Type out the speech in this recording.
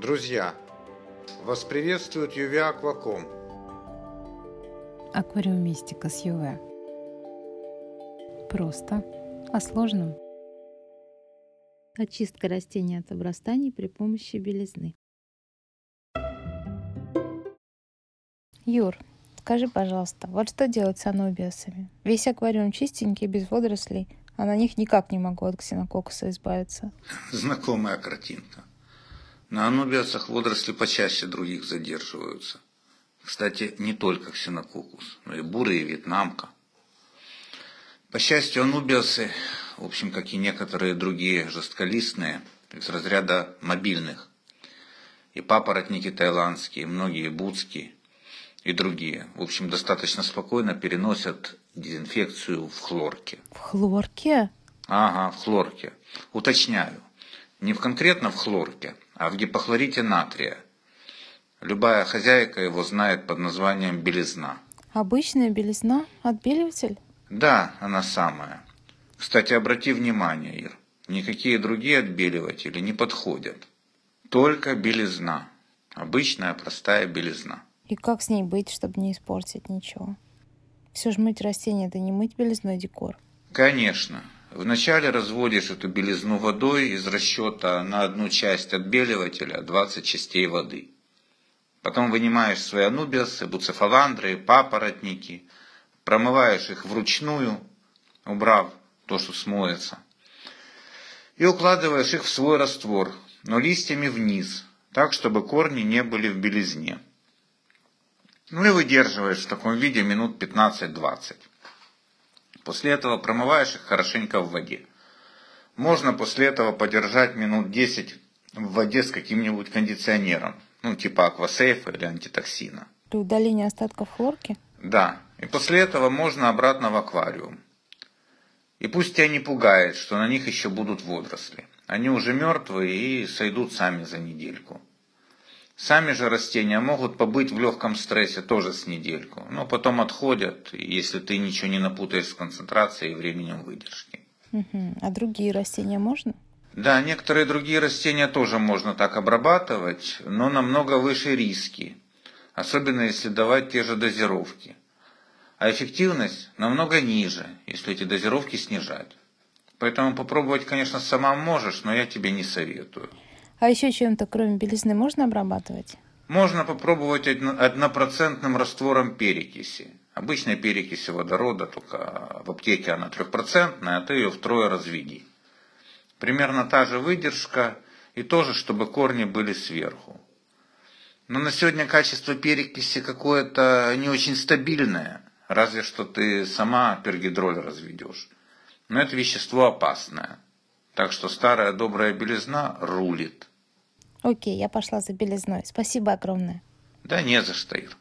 Друзья, вас приветствует UV Aquacom. Аквариумистика с ЮВ. Просто о сложном. Очистка растений от обрастаний при помощи белизны. Юр, скажи, пожалуйста, вот что делать с анубиасами? Весь аквариум чистенький, без водорослей, а на них никак не могу от ксенококуса избавиться. Знакомая картинка. На анубиасах водоросли почаще других задерживаются. Кстати, не только ксенококус, но и бурые и вьетнамка. По счастью, анубиасы, в общем, как и некоторые другие жестколистные, из разряда мобильных. И папоротники таиландские, многие будские и другие. В общем, достаточно спокойно переносят дезинфекцию в хлорке. В хлорке? Ага, в хлорке. Уточняю. Не в конкретно в хлорке, а в гипохлорите натрия. Любая хозяйка его знает под названием белизна. Обычная белизна? Отбеливатель? Да, она самая. Кстати, обрати внимание, Ир, никакие другие отбеливатели не подходят. Только белизна. Обычная простая белизна. И как с ней быть, чтобы не испортить ничего? Все же мыть растения – это не мыть белизной декор. Конечно. Вначале разводишь эту белизну водой из расчета на одну часть отбеливателя 20 частей воды. Потом вынимаешь свои анубиасы, буцефаландры, папоротники, промываешь их вручную, убрав то, что смоется, и укладываешь их в свой раствор, но листьями вниз, так, чтобы корни не были в белизне. Ну и выдерживаешь в таком виде минут 15-20. После этого промываешь их хорошенько в воде. Можно после этого подержать минут 10 в воде с каким-нибудь кондиционером, ну типа аквасейфа или антитоксина. При удалении остатков хлорки? Да, и после этого можно обратно в аквариум. И пусть тебя не пугает, что на них еще будут водоросли. Они уже мертвые и сойдут сами за недельку. Сами же растения могут побыть в легком стрессе тоже с недельку, но потом отходят, если ты ничего не напутаешь с концентрацией и временем выдержки. Угу. А другие растения можно? Да, некоторые другие растения тоже можно так обрабатывать, но намного выше риски, особенно если давать те же дозировки. А эффективность намного ниже, если эти дозировки снижать. Поэтому попробовать, конечно, сама можешь, но я тебе не советую. А еще чем-то, кроме белизны, можно обрабатывать? Можно попробовать однопроцентным раствором перекиси. Обычной перекиси водорода, только в аптеке она трехпроцентная, а ты ее втрое разведи. Примерно та же выдержка и тоже, чтобы корни были сверху. Но на сегодня качество перекиси какое-то не очень стабильное, разве что ты сама пергидроль разведешь. Но это вещество опасное. Так что старая добрая белизна рулит. Окей, я пошла за белизной. Спасибо огромное. Да не за что, Ир.